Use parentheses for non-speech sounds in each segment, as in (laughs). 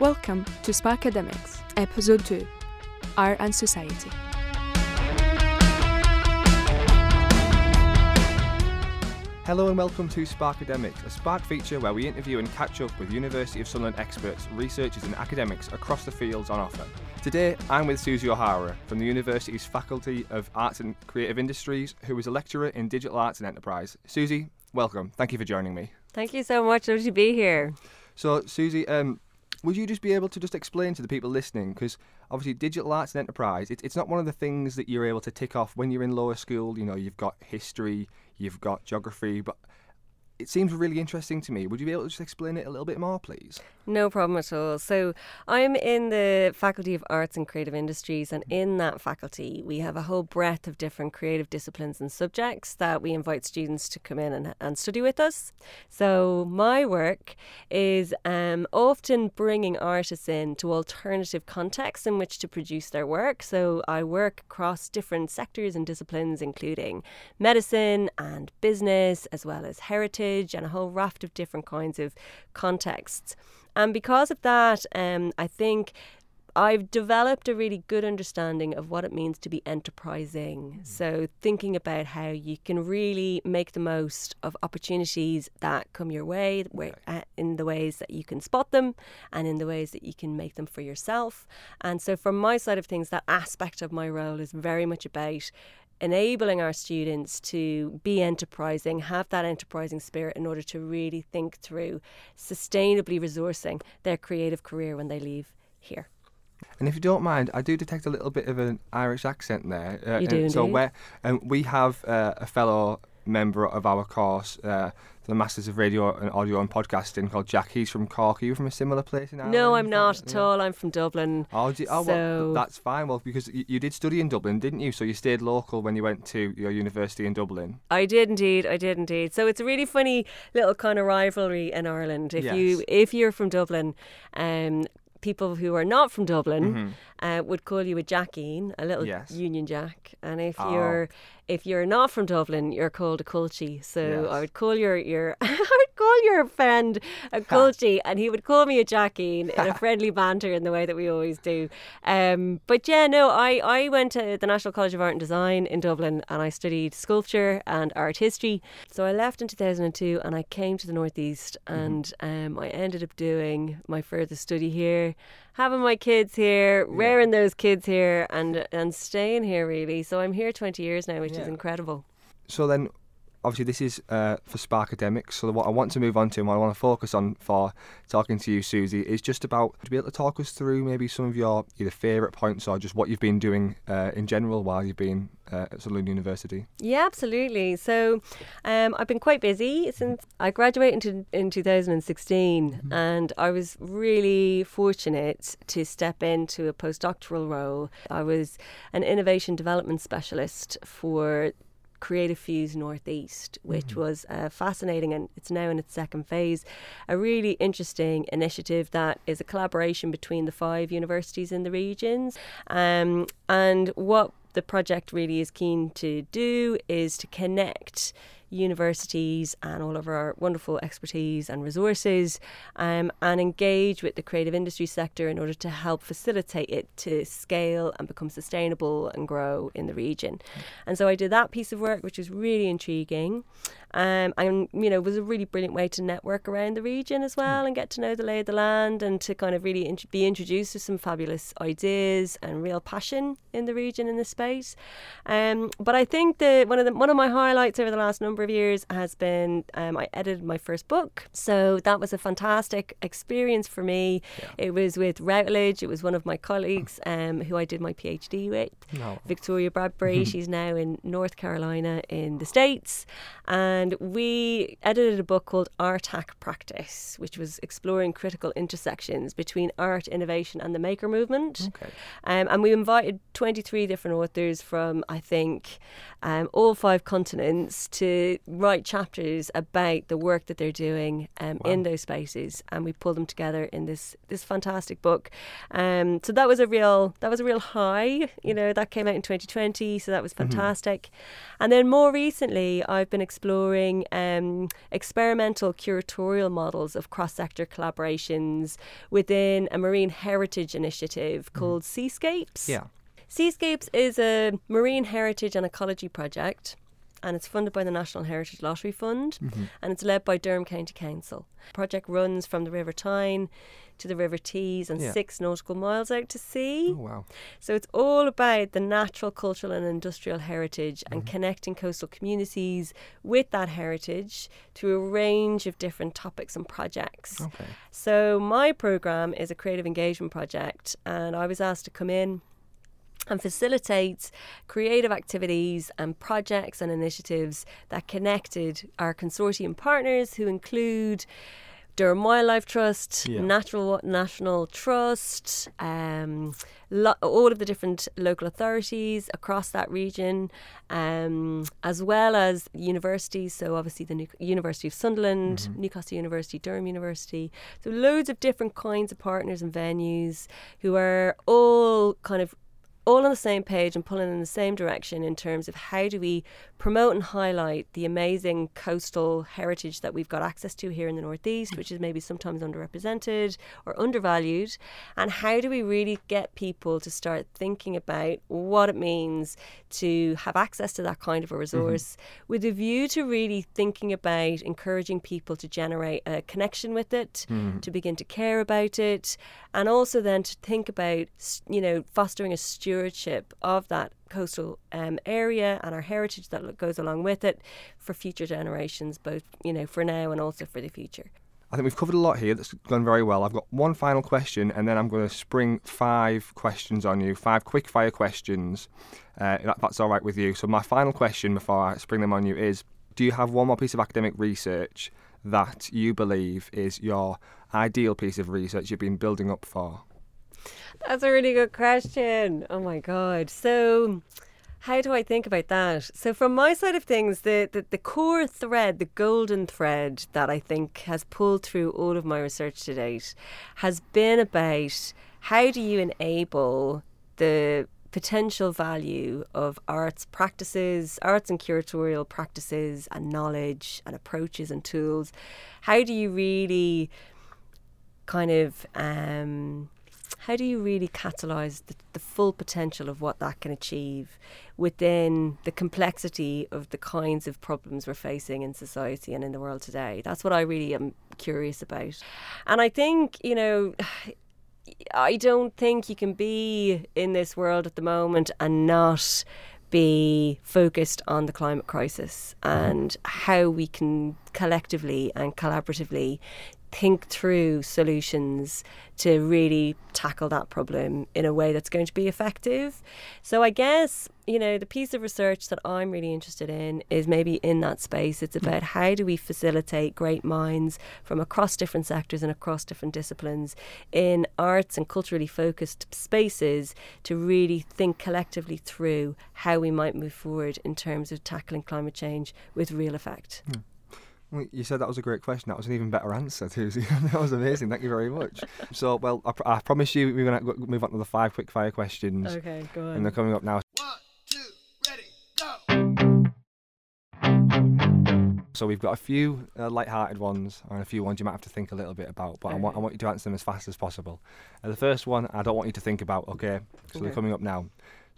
Welcome to Spark Academics, Episode 2 Art and Society. Hello and welcome to Spark Academics, a Spark feature where we interview and catch up with University of Sunderland experts, researchers, and academics across the fields on offer. Today, I'm with Suzy O'Hara from the university's Faculty of Arts and Creative Industries, who is a lecturer in digital arts and enterprise. Suzy, welcome. Thank you for joining me. Thank you so much. Lovely to be here. So, Suzy, um, would you just be able to just explain to the people listening because obviously digital arts and enterprise it, it's not one of the things that you're able to tick off when you're in lower school. You know you've got history you've got geography but it seems really interesting to me. Would you be able to just explain it a little bit more, please? No problem at all. So, I'm in the Faculty of Arts and Creative Industries, and in that faculty, we have a whole breadth of different creative disciplines and subjects that we invite students to come in and, and study with us. So, my work is um, often bringing artists in to alternative contexts in which to produce their work. So, I work across different sectors and disciplines, including medicine and business, as well as heritage and a whole raft of different kinds of contexts. And because of that, um, I think I've developed a really good understanding of what it means to be enterprising. So, thinking about how you can really make the most of opportunities that come your way, where, uh, in the ways that you can spot them and in the ways that you can make them for yourself. And so, from my side of things, that aspect of my role is very much about enabling our students to be enterprising, have that enterprising spirit in order to really think through sustainably resourcing their creative career when they leave here. And if you don't mind, I do detect a little bit of an Irish accent there. Uh, you do, so where um, we have uh, a fellow member of our course, uh, the Masters of Radio and Audio and Podcasting, called Jack. He's from Cork. Are you from a similar place in Ireland? No, I'm not at all. I'm from Dublin. Oh, you, oh so well, that's fine. Well, because you, you, did study in Dublin, didn't you? So you stayed local when you went to your university in Dublin. I did indeed. I did indeed. So it's a really funny little kind of rivalry in Ireland. If yes. you if you're from Dublin, um, people who are not from Dublin mm-hmm. Uh, would call you a Jackeen, a little yes. Union Jack. And if oh. you're if you're not from Dublin, you're called a culchie. So yes. I would call your your (laughs) I would call your friend a culchie, and he would call me a Jackeen in a (laughs) friendly banter in the way that we always do. Um, but yeah, no, I I went to the National College of Art and Design in Dublin, and I studied sculpture and art history. So I left in 2002, and I came to the northeast, Mm-hmm. and um, I ended up doing my further study here having my kids here, Yeah. rearing those kids here, and and staying here really. So I'm here 20 years now, which Yeah. is incredible. So then, obviously, this is uh, for Spark Academics. So what I want to move on to and what I want to focus on for talking to you, Suzy, is just about to be able to talk us through maybe some of your either favourite points or just what you've been doing uh, in general while you've been uh, at Sunderland University. Yeah, absolutely. So um, I've been quite busy since I graduated in, in 2016, Mm-hmm. and I was really fortunate to step into a postdoctoral role. I was an innovation development specialist for Creative Fuse Northeast, which Mm-hmm. was uh, fascinating and it's now in its second phase. A really interesting initiative that is a collaboration between the five universities in the regions. Um, and what the project really is keen to do is to connect universities and all of our wonderful expertise and resources um, and engage with the creative industry sector in order to help facilitate it to scale and become sustainable and grow in the region. And so I did that piece of work, which was really intriguing. Um, and you know, it was a really brilliant way to network around the region as well and get to know the lay of the land and to kind of really int- be introduced to some fabulous ideas and real passion in the region in the space. Um, but I think that one of the one of my highlights over the last number of years has been um, I edited my first book, so that was a fantastic experience for me. It was with Routledge. It was one of my colleagues um, who I did my PhD with, No. Victoria Bradbury. (laughs) She's now in North Carolina in the States. And we edited a book called Art Hack Practice, which was exploring critical intersections between art, innovation, and the maker movement. Okay. Um, and we invited 23 different authors from, I think, um, all five continents to write chapters about the work that they're doing um, in those spaces. And we pulled them together in this this fantastic book. Um, so that was a real that was a real high. You know, that came out in 2020, so that was fantastic. And then more recently, I've been exploring exploring um, experimental curatorial models of cross sector collaborations within a marine heritage initiative called Seascapes. Yeah. Seascapes is a marine heritage and ecology project. And it's funded by the National Heritage Lottery Fund and it's led by Durham County Council. The project runs from the River Tyne to the River Tees and Yeah. six nautical miles out to sea. Oh, wow. So it's all about the natural, cultural, and industrial heritage and Mm-hmm. connecting coastal communities with that heritage through a range of different topics and projects. Okay. So my program is a creative engagement project, and I was asked to come in and facilitate creative activities and projects and initiatives that connected our consortium partners who include Durham Wildlife Trust, Yeah. Natural National Trust, um, lo- all of the different local authorities across that region, um, as well as universities. So obviously the New- University of Sunderland, Newcastle University, Durham University. So loads of different kinds of partners and venues who are all kind of all on the same page and pulling in the same direction in terms of how do we promote and highlight the amazing coastal heritage that we've got access to here in the northeast which is maybe sometimes underrepresented or undervalued. And how do we really get people to start thinking about what it means to have access to that kind of a mm-hmm. resource with a view to really thinking about encouraging people to generate a connection with it mm-hmm. to begin to care about it and also then to think about you know fostering a stewardship of that coastal um, area and our heritage that goes along with it for future generations both you know for now and also for the future I think we've covered a lot here that's gone very well. I've got one final question, and then I'm going to spring five questions on you, five quick fire questions. Uh, that, that's all right with you. So, my final question before I spring them on you is Do you have one more piece of academic research that you believe is your ideal piece of research you've been building up for? That's a really good question. Oh my God. So, how do I think about that? So, from my side of things, the, the, the core thread, the golden thread that I think has pulled through all of my research to date has been about how do you enable the potential value of arts practices, arts and curatorial practices and knowledge and approaches and tools. How do you really kind of um, how do you really catalyze the, the full potential of what that can achieve within the complexity of the kinds of problems we're facing in society and in the world today? That's what i really am curious about. And i think you know (sighs) I don't think you can be in this world at the moment and not be focused on the climate crisis and how we can collectively and collaboratively think through solutions to really tackle that problem in a way that's going to be effective. So I guess, you know, the piece of research that I'm really interested in is maybe in that space. It's mm. about how do we facilitate great minds from across different sectors and across different disciplines in arts and culturally focused spaces to really think collectively through how we might move forward in terms of tackling climate change with real effect. Hmm. Well, you said that was a great question. That was an even better answer, Suzy. (laughs) that was amazing. Thank you very much. So, well, I, pr- I promise you we're going to move on to the five quick fire questions. Okay, go on. And they're coming up now. One, two, ready, go! So we've got a few uh, light-hearted ones and a few ones you might have to think a little bit about, but I, want, I want you to answer them as fast as possible. Uh, the first one, I don't want you to think about, okay? So they're coming up now.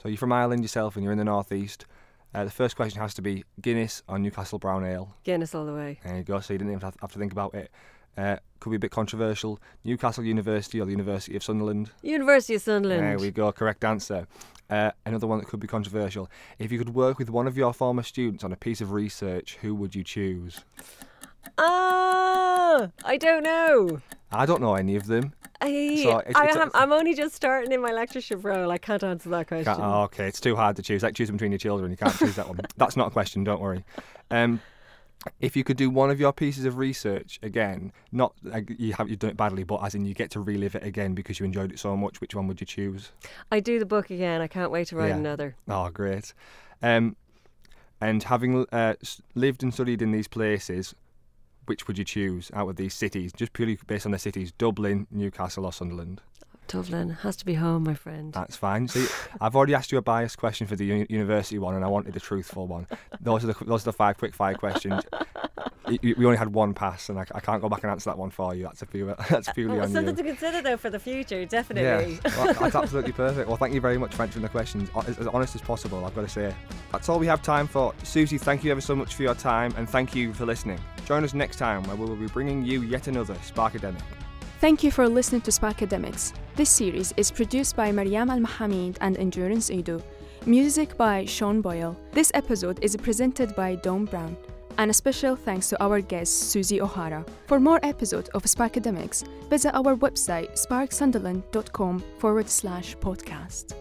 So you're from Ireland yourself and you're in the northeast. Uh, the first question has to be Guinness or Newcastle Brown Ale. Guinness all the way. There you go, so you didn't even have to think about it. Uh, could be a bit controversial. Newcastle University or the University of Sunderland. University of Sunderland. There we go, correct answer. Uh, another one that could be controversial. If you could work with one of your former students on a piece of research, who would you choose? Ah, I don't know. I don't know any of them. I, So it's- I it's a- am, I'm only just starting in my lectureship role. I can't answer that question. Oh, okay, it's too hard to choose. Like choosing between your children, you can't choose that one. (laughs) That's not a question. Don't worry. Um, if you could do one of your pieces of research again, not like you have you done it badly, but as in you get to relive it again because you enjoyed it so much, which one would you choose? I do the book again. I can't wait to write Yeah. another. Oh, great. Um, and having uh, lived and studied in these places, which would you choose out of these cities, just purely based on the cities, Dublin, Newcastle, or Sunderland? Dublin has to be home, my friend. That's fine. See, I've already asked you a biased question for the university one, and I wanted a truthful one. Those are the those are the five quick fire questions. Y- y- we only had one pass, and I, I can't go back and answer that one for you. That's a few. (laughs) that's purely Oh, on something you. to consider though for the future, Yeah, definitely. (laughs) well, that's absolutely perfect. Well, thank you very much for answering the questions. As, as honest as possible, I've got to say. That's all we have time for. Suzy, thank you ever so much for your time, and thank you for listening. Join us next time where we will be bringing you yet another Sparkademic. Thank you for listening to Sparkademics. This series is produced by Maryam Almahameed and Endurance Idowu. Music by Shaun Boyle. This episode is presented by Dom Brown. And a special thanks to our guest Suzy O'Hara. For more episodes of Spark Sparkademics, visit our website sparksunderland.com forward slash podcast.